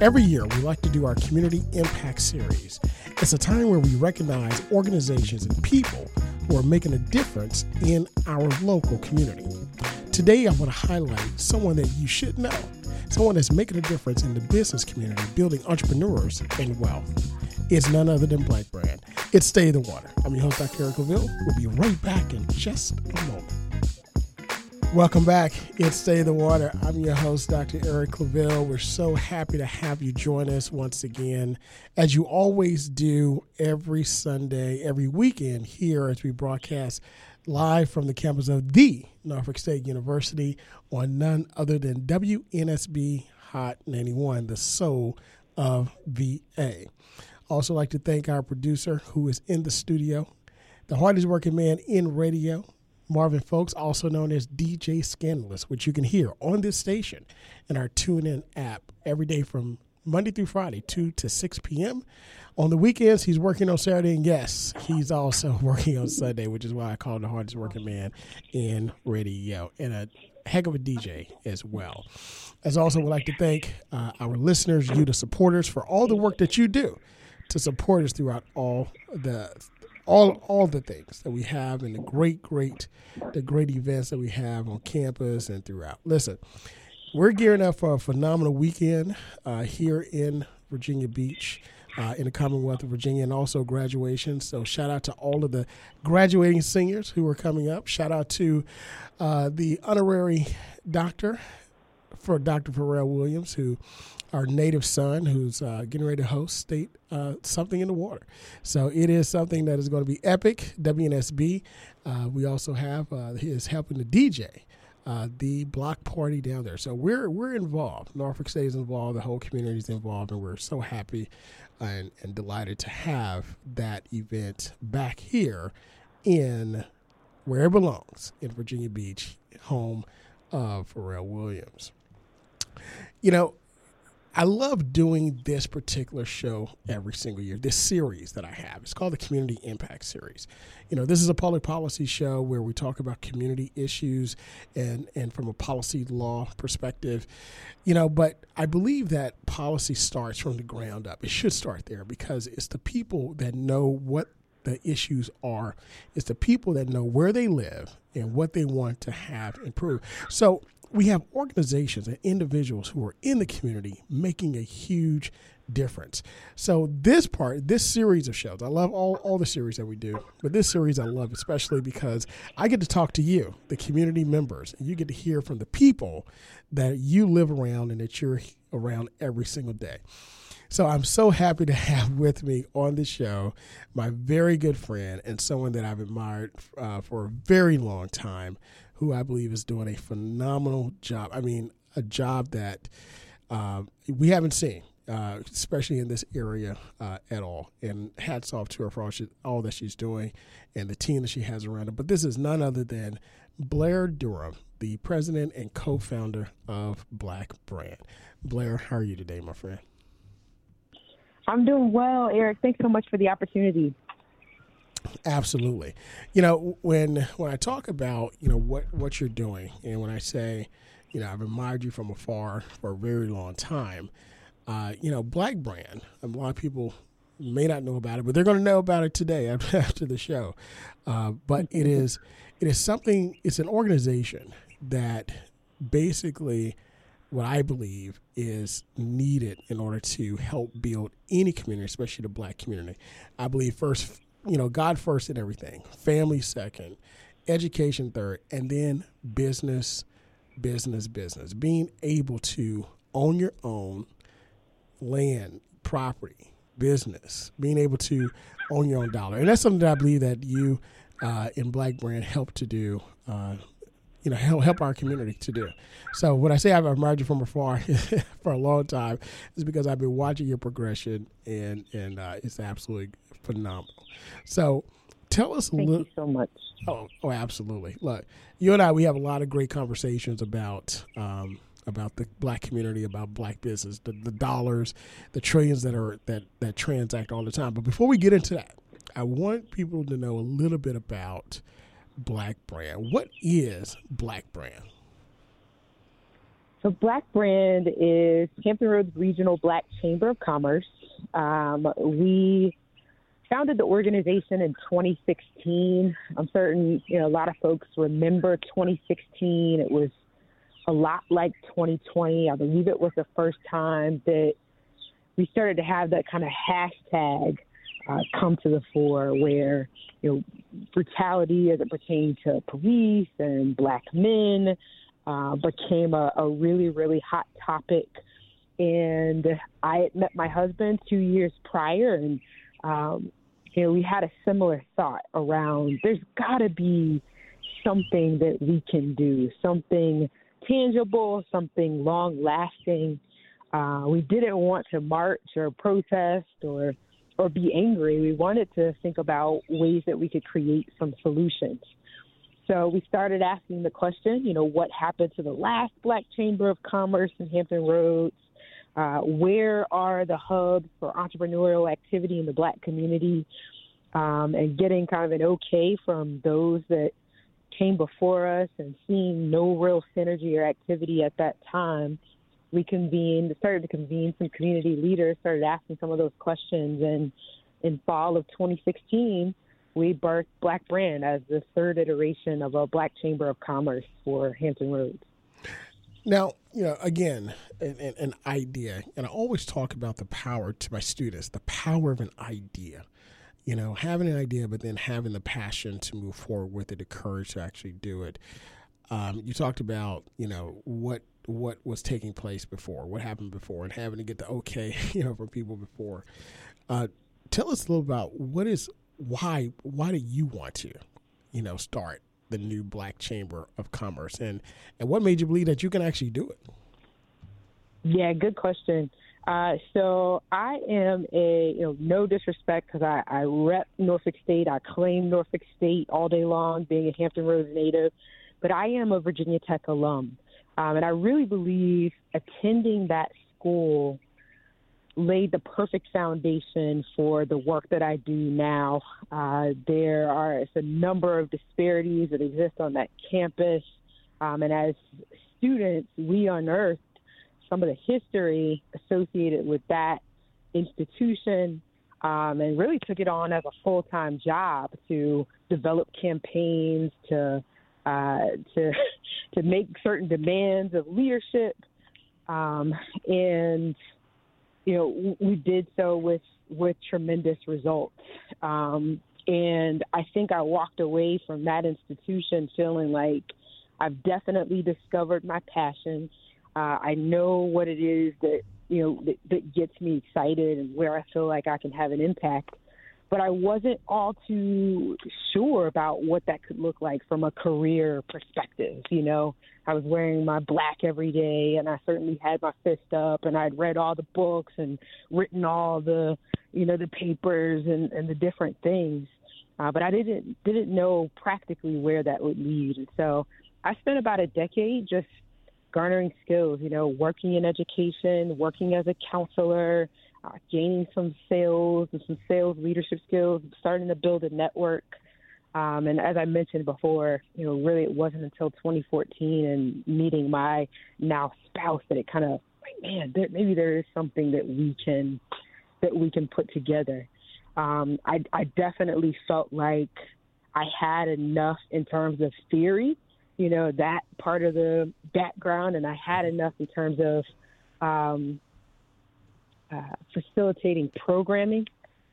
Every year, we like to do our Community Impact Series. It's a time where we recognize organizations and people who are making a difference in our local community. Today, I want to highlight someone that you should know, someone that's making a difference in the business community, building entrepreneurs and wealth. It's none other than Black Brand. It's State of the Water. I'm your host, Dr. Eric Claville. We'll be right back in just a moment. Welcome back. It's State of the Water. I'm your host, Dr. Eric Claville. We're so happy to have you join us once again, as you always do every Sunday, every weekend here as we broadcast live from the campus of the Norfolk State University on none other than WNSB Hot 91, the soul of VA. Also, like to thank our producer who is in the studio, the hardest working man in radio, Marvin Folks, also known as DJ Scandalous, which you can hear on this station in our TuneIn app every day from Monday through Friday, 2 to 6 p.m. On the weekends, he's working on Saturday, and yes, he's also working on Sunday, which is why I call him the hardest working man in radio and a heck of a DJ as well. As also, would like to thank uh, our listeners, you, the supporters, for all the work that you do to support us throughout all the all all the things that we have and the great great the great events that we have on campus and throughout. Listen, we're gearing up for a phenomenal weekend uh, here in Virginia Beach. Uh, in the Commonwealth of Virginia, and also graduation. So, shout out to all of the graduating seniors who are coming up. Shout out to uh, the honorary doctor for Dr. Pharrell Williams, who our native son who's uh, getting ready to host state uh, something in the water. So it is something that is going to be epic. WNSB. Uh, we also have uh, is helping the DJ. Uh, the block party down there, so we're we're involved. Norfolk State is involved. The whole community is involved, and we're so happy and, and delighted to have that event back here in where it belongs in Virginia Beach, home of Pharrell Williams. You know, I love doing this particular show every single year. This series that I have, it's called the Community Impact Series. You know, this is a public policy show where we talk about community issues and and from a policy law perspective. You know, but I believe that policy starts from the ground up. It should start there because it's the people that know what the issues are. It's the people that know where they live and what they want to have improved. So we have organizations and individuals who are in the community making a huge difference. So this part, this series of shows, I love all, all the series that we do, but this series I love especially because I get to talk to you, the community members, and you get to hear from the people that you live around and that you're around every single day. So I'm so happy to have with me on the show my very good friend and someone that I've admired uh, for a very long time, who I believe is doing a phenomenal job. I mean, a job that uh, we haven't seen, uh, especially in this area uh, at all. And hats off to her for all, she, all, that she's doing and the team that she has around her. But this is none other than Blair Durham, the president and co founder of Black Brand. Blair, how are you today, my friend? I'm doing well, Eric. Thanks so much for the opportunity. Absolutely. You know, when when I talk about, you know, what what you're doing and when I say, you know, I've admired you from afar for a very long time, uh, you know, Black Brand, a lot of people may not know about it, but they're going to know about it today after the show. Uh, but it is it is something. It's an organization that basically, what I believe is needed in order to help build any community, especially the Black community. I believe first you know, God first in everything, family second, education third, and then business, business, business. Being able to own your own land, property, business, being able to own your own dollar. And that's something that I believe that you uh, in Black Brand help to do. Uh, you know, help, help our community to do. So when I say I've admired you from afar for a long time, is because I've been watching your progression, and and uh, it's absolutely phenomenal. So tell us a Thank little. you so much. Oh, oh, absolutely. Look, you and I, we have a lot of great conversations about. Um, about the black community, about black business, the, the dollars, the trillions that are that that transact all the time. But before we get into that, I want people to know a little bit about Black Brand. What is Black Brand? So Black Brand is Hampton Roads Regional Black Chamber of Commerce. Um, we founded the organization in 2016. I'm certain you know a lot of folks remember 2016. It was a lot like 2020. I believe it was the first time that we started to have that kind of hashtag uh, come to the fore, where you know brutality as it pertained to police and black men uh, became a, a really really hot topic. And I had met my husband two years prior, and um, you know, we had a similar thought around there's got to be something that we can do, something tangible, something long lasting. Uh, we didn't want to march or protest or or be angry. We wanted to think about ways that we could create some solutions. So we started asking the question, you know, what happened to the last Black Chamber of Commerce in Hampton Roads? Uh, where are the hubs for entrepreneurial activity in the black community? Um, and getting kind of an okay from those that came before us and seeing no real synergy or activity at that time, we convened, started to convene some community leaders, started asking some of those questions. And in fall of 2016, we birthed Black Brand as the third iteration of a Black Chamber of Commerce for Hampton Roads. Now, you know, again, an, an, idea, and I always talk about the power to my students, the power of an idea. You know, having an idea, but then having the passion to move forward with it, the courage to actually do it. Um, you talked about, you know, what what was taking place before, what happened before, and having to get the okay, you know, from people before. Uh, tell us a little about what is why why do you want to, you know, start the new Black Chamber of Commerce, and and what made you believe that you can actually do it? Yeah, good question. Uh, so I am a, you know, no disrespect because I, I rep Norfolk State. I claim Norfolk State all day long, being a Hampton Roads native, but I am a Virginia Tech alum. Um, and I really believe attending that school laid the perfect foundation for the work that I do now. Uh, there are a number of disparities that exist on that campus. Um, and as students, we unearthed some of the history associated with that institution um, and really took it on as a full time job to develop campaigns, to uh, to to make certain demands of leadership, um, and you know, we did so with with tremendous results. Um, and I think I walked away from that institution feeling like I've definitely discovered my passion. Uh, I know what it is that you know that, that gets me excited and where I feel like I can have an impact but I wasn't all too sure about what that could look like from a career perspective. You know, I was wearing my black every day, and I certainly had my fist up, and I'd read all the books and written all the, you know, the papers and, and the different things. Uh, but I didn't didn't know practically where that would lead, and so I spent about a decade just garnering skills. You know, working in education, working as a counselor uh, gaining some sales and some sales leadership skills, starting to build a network. Um, and as I mentioned before, you know, really it wasn't until 2014 and meeting my now spouse that it kind of like, man, there, maybe there is something that we can that we can put together. Um, I, I definitely felt like I had enough in terms of theory, you know, that part of the background, and I had enough in terms of um, uh, facilitating programming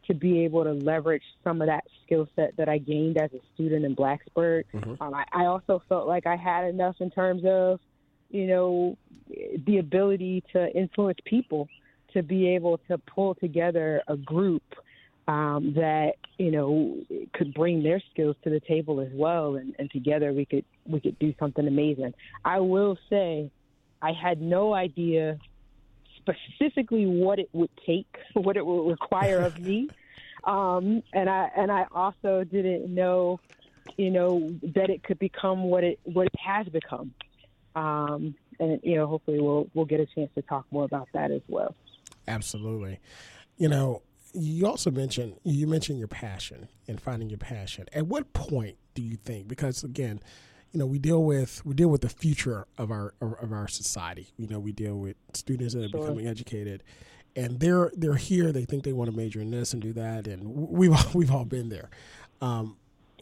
to be able to leverage some of that skill set that I gained as a student in Blacksburg. Mm-hmm. Um, I, I also felt like I had enough in terms of, you know, the ability to influence people to be able to pull together a group um, that you know could bring their skills to the table as well, and, and together we could we could do something amazing. I will say, I had no idea specifically what it would take, what it would require of me. Um, and I and I also didn't know, you know, that it could become what it what it has become. Um, and you know, hopefully we'll we'll get a chance to talk more about that as well. Absolutely. You know, you also mentioned you mentioned your passion and finding your passion. At what point do you think? Because again, you know, we deal with we deal with the future of our of our society. You know, we deal with students that are sure. becoming educated, and they're they're here. They think they want to major in this and do that, and we've we've all been there. Um,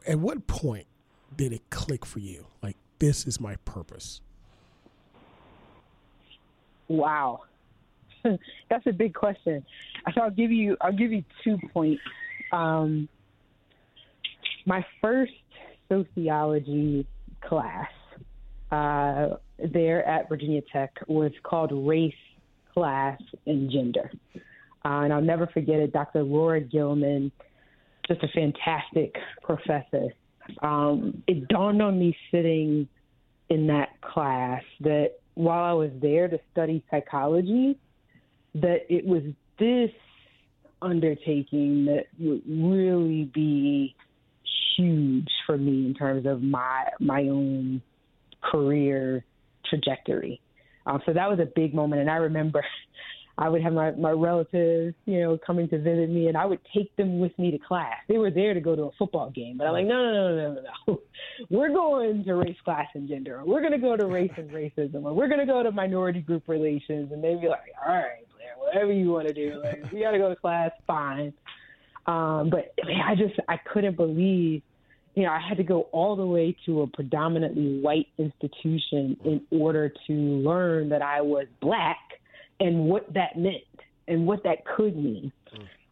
at what point did it click for you? Like this is my purpose. Wow, that's a big question. So I'll give you I'll give you two points. Um, my first sociology class uh, there at Virginia Tech was called Race, Class, and Gender. Uh, and I'll never forget it. Dr. Laura Gilman, just a fantastic professor. Um, it dawned on me sitting in that class that while I was there to study psychology, that it was this undertaking that would really be huge for me in terms of my my own career trajectory. Um, so that was a big moment, and I remember I would have my my relatives, you know, coming to visit me, and I would take them with me to class. They were there to go to a football game, but I'm like, no, no, no, no, no, no. We're going to race, class, and gender. We're going to go to race and racism, or we're going to go to minority group relations. And they'd be like, all right, Blair, whatever you want to do. Like, we got to go to class, fine. Um, but I just I couldn't believe, you know, I had to go all the way to a predominantly white institution in order to learn that I was black and what that meant and what that could mean.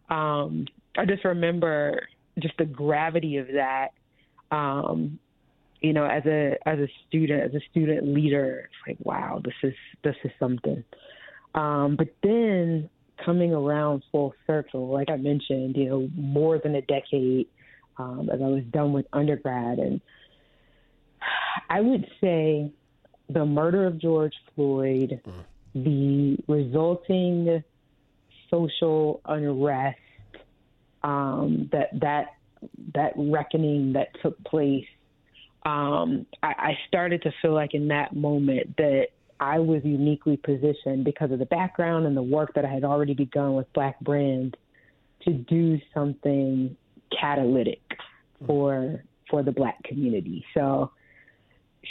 Um, I just remember just the gravity of that. Um, you know, as a as a student, as a student leader, it's like, wow, this is this is something. Um, but then coming around full circle, like I mentioned, you know, more than a decade um, as I was done with undergrad. And I would say the murder of George Floyd, mm. the resulting social unrest, um, that that that reckoning that took place, um, I, I started to feel like in that moment that I was uniquely positioned because of the background and the work that I had already begun with Black Brand to do something catalytic for for the Black community. So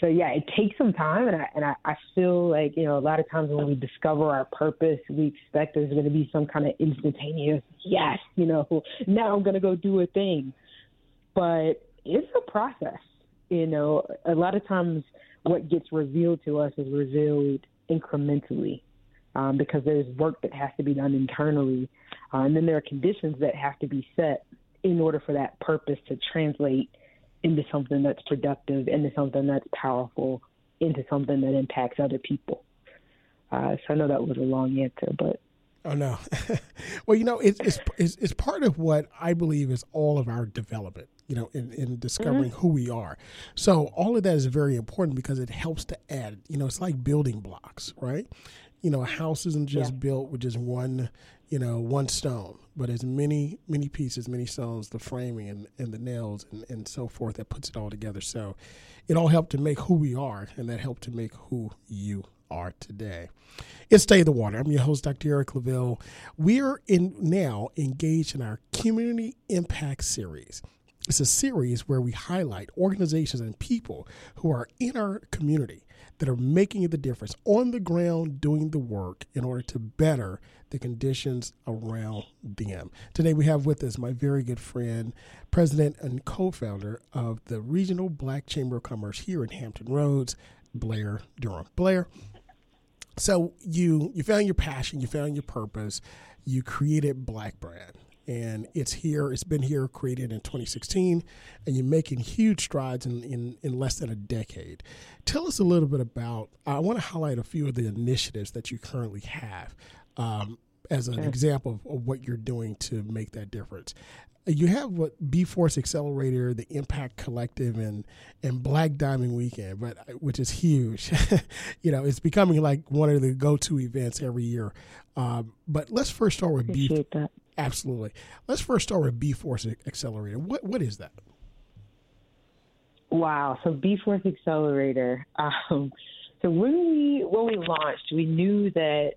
so yeah, it takes some time, and I and I, I feel like you know a lot of times when we discover our purpose, we expect there's going to be some kind of instantaneous yes, you know, now I'm going to go do a thing, but it's a process. You know, a lot of times what gets revealed to us is revealed incrementally um, because there's work that has to be done internally. Uh, and then there are conditions that have to be set in order for that purpose to translate into something that's productive, into something that's powerful, into something that impacts other people. Uh, so I know that was a long answer, but Oh no. well, you know, it's, it's, it's it's part of what I believe is all of our development. You know, in, in discovering mm-hmm. who we are. So all of that is very important because it helps to add. You know, it's like building blocks, right? You know, a house isn't just yeah. built with just one, you know, one stone, but as many many pieces, many stones, the framing and, and the nails and, and so forth that puts it all together. So it all helped to make who we are, and that helped to make who you are today. It's State of the Water. I'm your host, Dr. Eric Claville. We're in now engaged in our Community Impact Series. It's a series where we highlight organizations and people who are in our community that are making the difference on the ground doing the work in order to better the conditions around them. Today we have with us my very good friend, president and co-founder of the Regional Black Chamber of Commerce here in Hampton Roads, Blair Durham. Blair, so you you found your passion, you found your purpose, you created Black Brand, and it's here. It's been here, created in 2016, and you're making huge strides in in, in less than a decade. Tell us a little bit about. I want to highlight a few of the initiatives that you currently have. Um, as an example of, of, what you're doing to make that difference you have what B Force Accelerator, the Impact Collective, and and Black Diamond Weekend, but uh, which is huge. you know, it's becoming like one of the go to events every year. Um, but let's first start with Appreciate B. That. Absolutely. Let's first start with B Force Accelerator. What what is that? Wow. So B Force Accelerator. Um, so when we when we launched, we knew that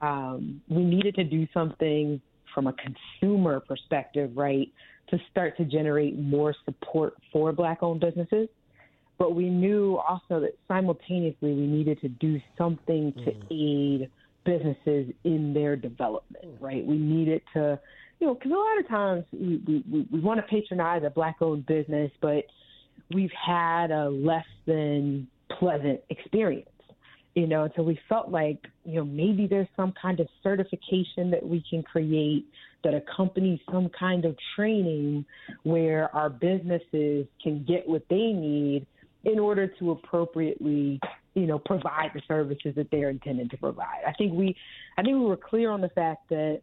um, we needed to do something from a consumer perspective, right, to start to generate more support for black owned businesses. but we knew also that simultaneously we needed to do something to mm. aid businesses in their development, mm. right? We needed to, you know, because a lot of times we, we, we want to patronize a black owned business, but we've had a less than pleasant experience you know, so we felt like, you know, maybe there's some kind of certification that we can create that accompanies some kind of training where our businesses can get what they need in order to appropriately, you know, provide the services that they're intended to provide. I think we I think we were clear on the fact that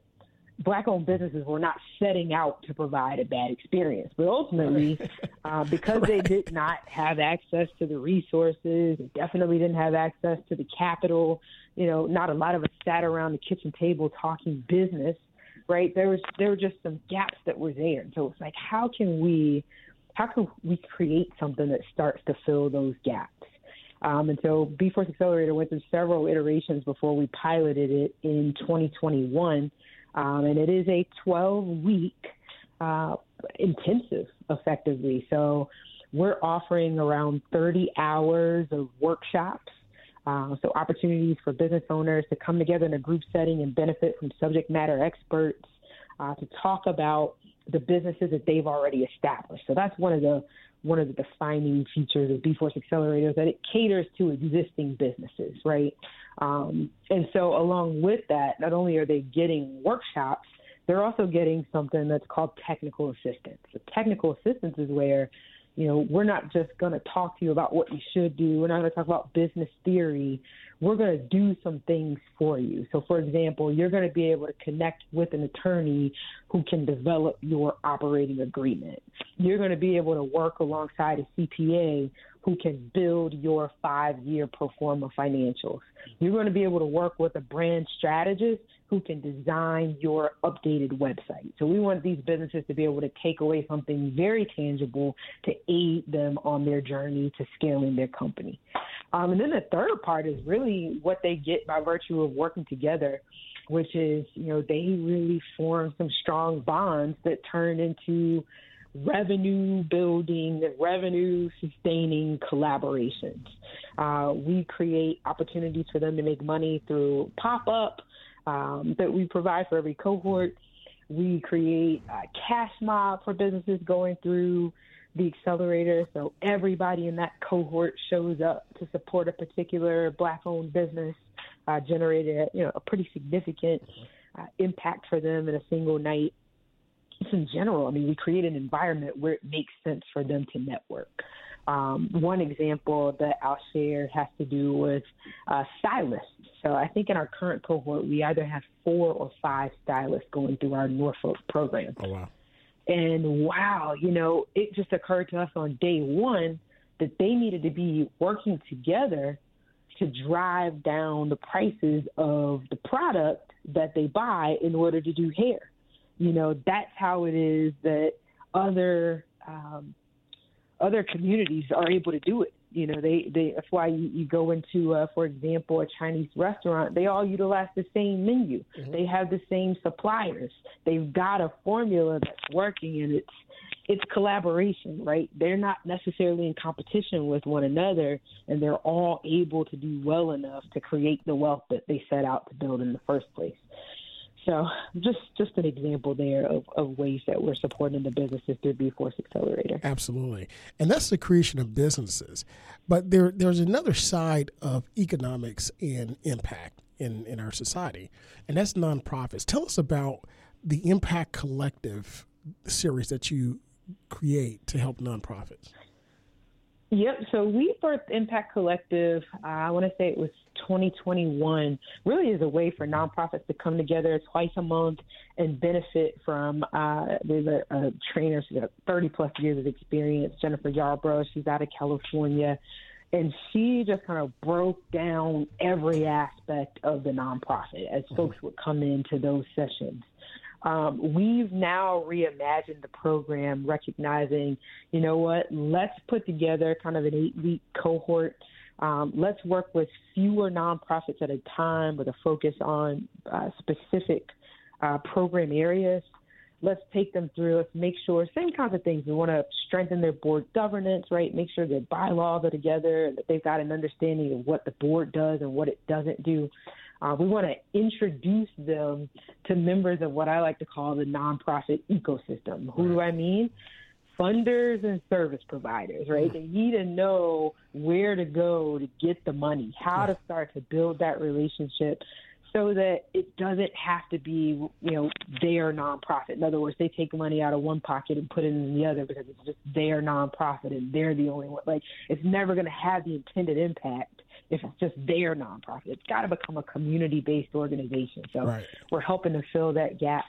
black owned businesses were not setting out to provide a bad experience. But ultimately, uh, because right. they did not have access to the resources, they definitely didn't have access to the capital, you know, not a lot of us sat around the kitchen table talking business, right? There was there were just some gaps that were there. And so it's like how can we how can we create something that starts to fill those gaps? Um, and so B Force Accelerator went through several iterations before we piloted it in 2021 um, and it is a 12 week uh, intensive, effectively. So we're offering around 30 hours of workshops. Uh, so opportunities for business owners to come together in a group setting and benefit from subject matter experts uh, to talk about the businesses that they've already established. So that's one of the one of the defining features of B Force Accelerator is that it caters to existing businesses, right? Um, and so, along with that, not only are they getting workshops, they're also getting something that's called technical assistance. So technical assistance is where, you know, we're not just going to talk to you about what you should do. We're not going to talk about business theory. We're going to do some things for you. So, for example, you're going to be able to connect with an attorney who can develop your operating agreement. You're going to be able to work alongside a CPA who can build your five year pro forma financials. You're going to be able to work with a brand strategist who can design your updated website. So we want these businesses to be able to take away something very tangible to aid them on their journey to scaling their company. Um, and then the third part is really what they get by virtue of working together, which is, you know, they really form some strong bonds that turn into revenue building, revenue sustaining collaborations. Uh, we create opportunities for them to make money through pop up um, that we provide for every cohort. We create a cash mob for businesses going through the accelerator. So everybody in that cohort shows up to support a particular black owned business, uh, generated you know a pretty significant uh, impact for them in a single night just in general, I mean, we create an environment where it makes sense for them to network. Um, one example that I'll share has to do with uh, stylists. So I think in our current cohort, we either have four or five stylists going through our Norfolk program. Oh, wow. And wow, you know, it just occurred to us on day one that they needed to be working together to drive down the prices of the product that they buy in order to do hair you know that's how it is that other um, other communities are able to do it. You know, they, they that's why you, you go into, uh, for example, a Chinese restaurant. They all utilize the same menu. Mm-hmm. They have the same suppliers. They've got a formula that's working, and it's it's collaboration, right? They're not necessarily in competition with one another, and they're all able to do well enough to create the wealth that they set out to build in the first place. So just just an example there of, of ways that we're supporting the businesses through B Force Accelerator. Absolutely. And that's the creation of businesses. But there there's another side of economics and impact in, in our society, and that's nonprofits. Tell us about the Impact Collective series that you create to help nonprofits. Yep. So we birthed Impact Collective. Uh, I want to say it was 2021. Really, is a way for nonprofits to come together twice a month and benefit from. Uh, there's a, a trainer, she's got 30 plus years of experience, Jennifer Yarbrough. She's out of California, and she just kind of broke down every aspect of the nonprofit as mm-hmm. folks would come into those sessions. Um, we've now reimagined the program, recognizing, you know what, let's put together kind of an eight week cohort. Um, let's work with fewer nonprofits at a time with a focus on uh, specific uh, program areas. let's take them through. Let's make sure same kinds of things. We want to strengthen their board governance, right? Make sure their bylaws are together, that they've got an understanding of what the board does and what it doesn't do. Uh, we want to introduce them to members of what I like to call the nonprofit ecosystem. Who do I mean? Funders and service providers, right? They need to know where to go to get the money, how to start to build that relationship so that it doesn't have to be, you know, their nonprofit. In other words, they take money out of one pocket and put it in the other because it's just their nonprofit and they're the only one. Like, it's never going to have the intended impact if it's just their nonprofit. It's got to become a community based organization. So right. we're helping to fill that gap.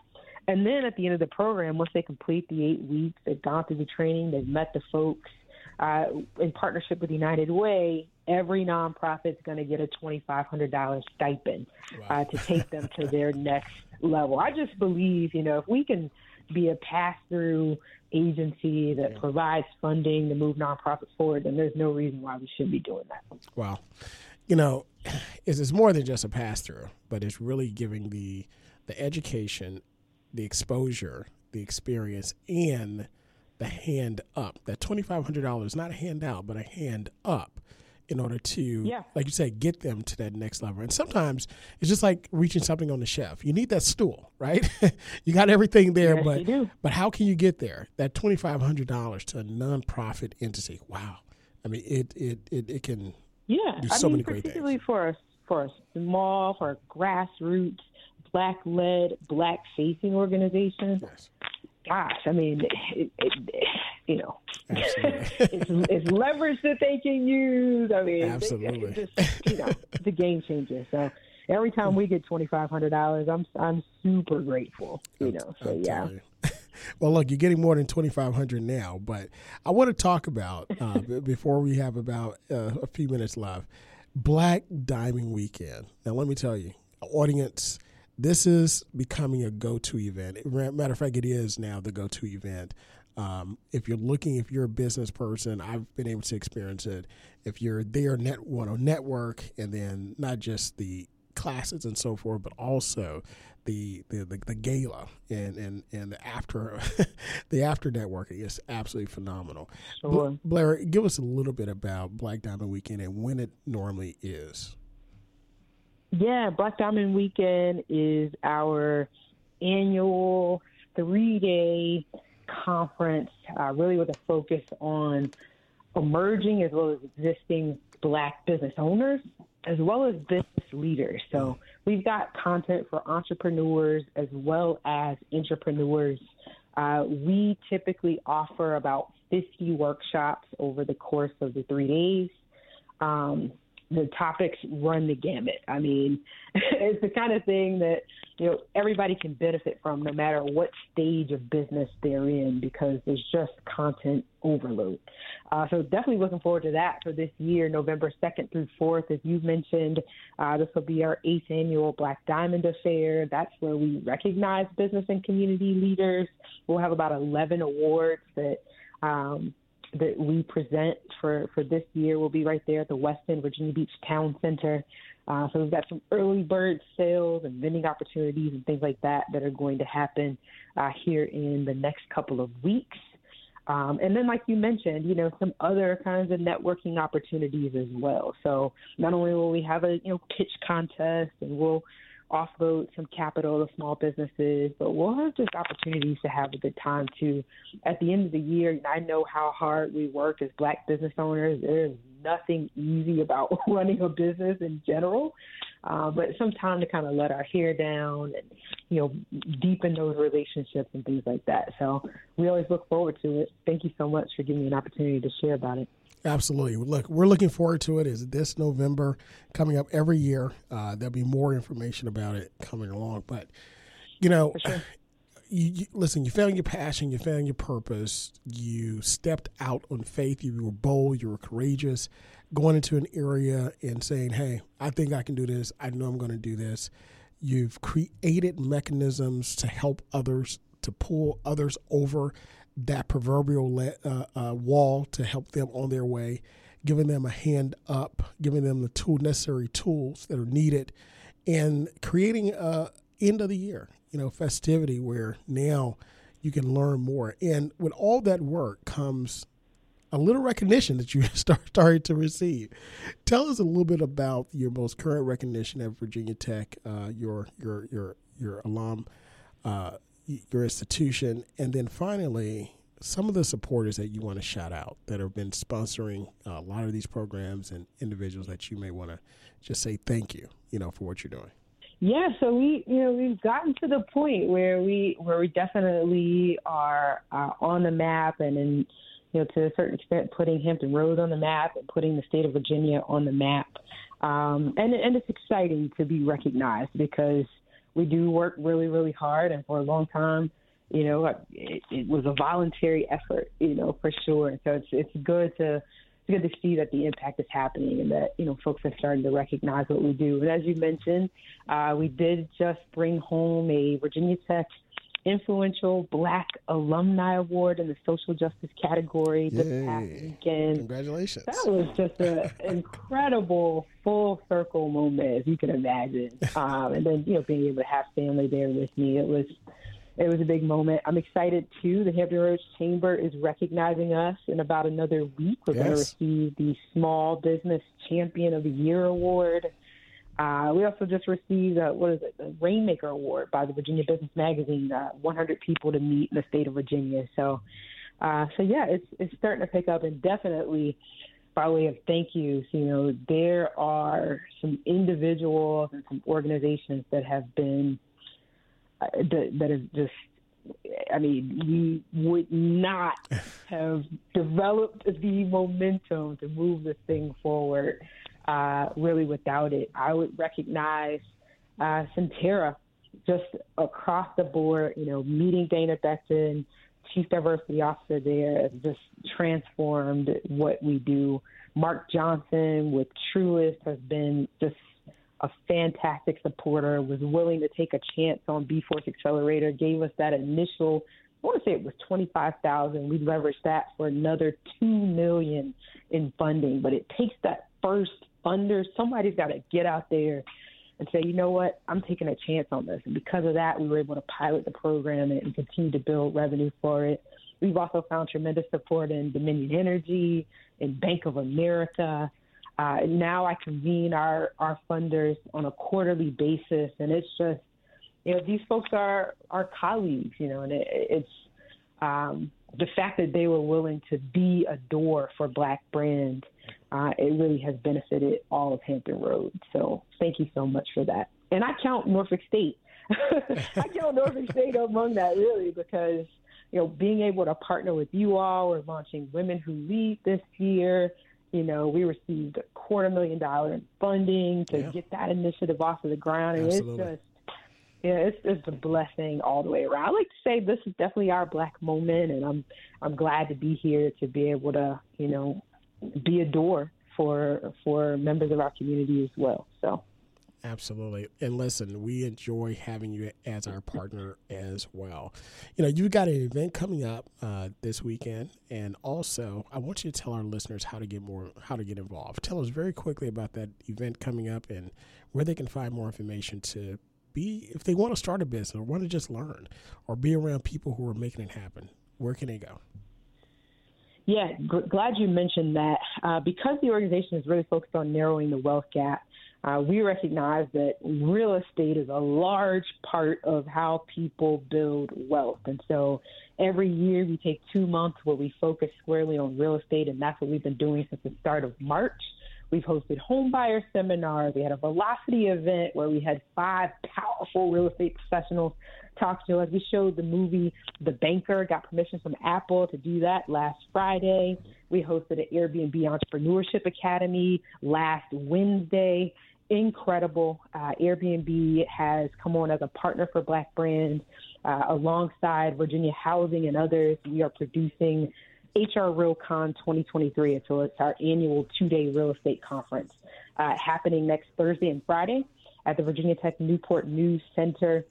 And then at the end of the program, once they complete the eight weeks, they've gone through the training, they've met the folks, uh, in partnership with United Way, every nonprofit is going to get a $2,500 stipend wow. uh, to take them to their next level. I just believe, you know, if we can be a pass through agency that yeah. provides funding to move nonprofits forward, then there's no reason why we shouldn't be doing that. Wow. You know, it's, it's more than just a pass through, but it's really giving the the education, the exposure, the experience, and the hand up. That twenty five hundred dollars, not a handout, but a hand up in order to, yeah. like you said, get them to that next level. And sometimes it's just like reaching something on the shelf. You need that stool, right? you got everything there, yes, but but how can you get there? That twenty five hundred dollars to a nonprofit entity. Wow. I mean, it it it, it can yeah. do so I mean, many great particularly things. for a for a small, for a grassroots, black led, black facing organization. Yes gosh, I mean, it, it, you know, it's, it's, leverage that they can use. I mean, absolutely, they, just, you know, it's a game changer. So every time we get twenty five hundred dollars, I'm I'm super grateful. You know, so I'm yeah. Well, look, you're getting more than twenty five hundred now, but I want to talk about uh, before we have about uh, a few minutes left. Black Diamond Weekend. Now, let me tell you, audience this is becoming a go-to event. Matter of fact, it is now the go-to event. Um, if you're looking, if you're a business person, I've been able to experience it. If you're there, net want to network, and then not just the classes and so forth, but also the the, the, the gala and and and the after the after networking is absolutely phenomenal. Sure. Blair, give us a little bit about Black Diamond Weekend and when it normally is. Yeah, Black Diamond Weekend is our annual three day conference, uh, really with a focus on emerging as well as existing black business owners as well as business leaders. So we've got content for entrepreneurs as well as entrepreneurs. Uh, we typically offer about 50 workshops over the course of the three days. Um, the topics run the gamut. I mean, it's the kind of thing that you know everybody can benefit from, no matter what stage of business they're in, because there's just content overload. Uh, so definitely looking forward to that for this year, November second through fourth. As you mentioned, uh, this will be our eighth annual Black Diamond Affair. That's where we recognize business and community leaders. We'll have about 11 awards that. Um, that we present for, for this year will be right there at the Westin Virginia Beach Town Center. Uh, so we've got some early bird sales and vending opportunities and things like that that are going to happen uh, here in the next couple of weeks. Um, and then, like you mentioned, you know, some other kinds of networking opportunities as well. So not only will we have a you know pitch contest and we'll offload some capital to small businesses, but we'll have just opportunities to have a good time too. At the end of the year, I know how hard we work as black business owners. There's nothing easy about running a business in general, uh, but some time to kind of let our hair down and you know deepen those relationships and things like that. So we always look forward to it. Thank you so much for giving me an opportunity to share about it. Absolutely. Look, we're looking forward to it. Is this November coming up every year? Uh, there'll be more information about it coming along. But you know, sure. You, you, listen. You found your passion. You found your purpose. You stepped out on faith. You were bold. You were courageous, going into an area and saying, "Hey, I think I can do this. I know I'm going to do this." You've created mechanisms to help others, to pull others over that proverbial le- uh, uh, wall to help them on their way, giving them a hand up, giving them the tool necessary tools that are needed, and creating a end of the year, you know, festivity where now you can learn more. And with all that work comes a little recognition that you start started to receive. Tell us a little bit about your most current recognition at Virginia Tech, uh, your your your your alum, uh, your institution, and then finally some of the supporters that you want to shout out that have been sponsoring a lot of these programs and individuals that you may want to just say thank you, you know, for what you're doing. Yeah, so we, you know, we've gotten to the point where we, where we definitely are uh, on the map and in you know, to a certain extent, putting Hampton Roads on the map and putting the state of Virginia on the map. Um, and and it's exciting to be recognized because we do work really really hard, and for a long time, you know, it, it was a voluntary effort, you know, for sure. So it's it's good to it's good to see that the impact is happening and that you know folks are starting to recognize what we do. And as you mentioned, uh, we did just bring home a Virginia Tech influential Black Alumni Award in the social justice category this Yay. past weekend. Congratulations! That was just an incredible full circle moment, as you can imagine. Um, and then you know being able to have family there with me, it was it was a big moment. I'm excited too. The Hampton Roads Chamber is recognizing us in about another week. We're yes. going to receive the Small Business Champion of the Year award. Uh, we also just received uh, what is it, the Rainmaker Award by the Virginia Business Magazine. Uh, 100 people to meet in the state of Virginia. So, uh, so yeah, it's it's starting to pick up, and definitely by way of thank yous. You know, there are some individuals and some organizations that have been that, that have just I mean, we would not have developed the momentum to move this thing forward uh, really without it. I would recognize uh, Sentara just across the board, you know, meeting Dana Beckton, Chief Diversity Officer there, has just transformed what we do. Mark Johnson with Truist has been just a fantastic supporter, was willing to take a chance on B Force Accelerator, gave us that initial I want to say it was twenty five thousand. We leveraged that for another two million in funding, but it takes that first funder. Somebody's got to get out there and say, you know what, I'm taking a chance on this. And because of that, we were able to pilot the program and continue to build revenue for it. We've also found tremendous support in Dominion Energy, in Bank of America. Uh, now I convene our, our funders on a quarterly basis, and it's just, you know, these folks are our colleagues, you know, and it, it's um, the fact that they were willing to be a door for Black brands uh, it really has benefited all of Hampton Roads. So thank you so much for that. And I count Norfolk State. I count Norfolk State among that really because you know being able to partner with you all. We're launching Women Who Lead this year. You know, we received a quarter million dollar in funding to yeah. get that initiative off of the ground, and Absolutely. it's just yeah, it's it's a blessing all the way around. I like to say this is definitely our black moment, and I'm I'm glad to be here to be able to you know be a door for for members of our community as well. So. Absolutely. And listen, we enjoy having you as our partner as well. You know, you've got an event coming up uh, this weekend, and also I want you to tell our listeners how to get more, how to get involved. Tell us very quickly about that event coming up and where they can find more information to be, if they want to start a business or want to just learn or be around people who are making it happen. Where can they go? Yeah, glad you mentioned that. Uh, because the organization is really focused on narrowing the wealth gap, uh, we recognize that real estate is a large part of how people build wealth. And so every year we take two months where we focus squarely on real estate, and that's what we've been doing since the start of March. We've hosted home buyer seminars. We had a velocity event where we had five powerful real estate professionals talk to us. We showed the movie The Banker, got permission from Apple to do that last Friday. We hosted an Airbnb Entrepreneurship Academy last Wednesday. Incredible. Uh, Airbnb has come on as a partner for Black brands uh, alongside Virginia Housing and others. We are producing HR RealCon 2023. So it's our annual two day real estate conference uh, happening next Thursday and Friday at the Virginia Tech Newport News Center.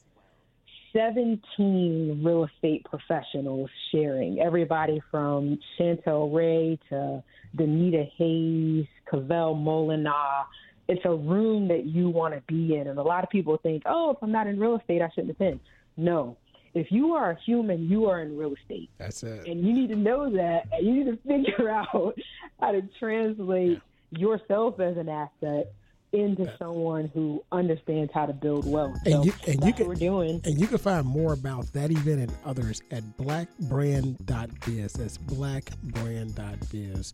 17 real estate professionals sharing, everybody from Chantel Ray to Danita Hayes, Cavell Molinar. It's a room that you want to be in. And a lot of people think, oh, if I'm not in real estate, I shouldn't attend. No, if you are a human, you are in real estate. That's it. And you need to know that. And you need to figure out how to translate yourself as an asset into someone who understands how to build wealth. And so you, and you can, we're doing. And you can find more about that event and others at blackbrand.biz. That's blackbrand.biz.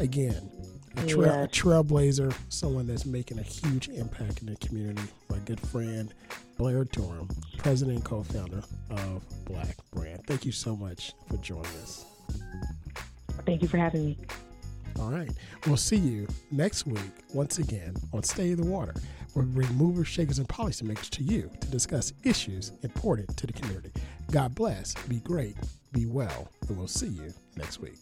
Again, a, tra- yes. a trailblazer, someone that's making a huge impact in the community. My good friend Blair Durham, president and co-founder of Black Brand. Thank you so much for joining us. Thank you for having me. All right. We'll see you next week once again on State of the Water, where we bring movers, shakers, and policymakers to you to discuss issues important to the community. God bless, be great, be well, and we'll see you next week.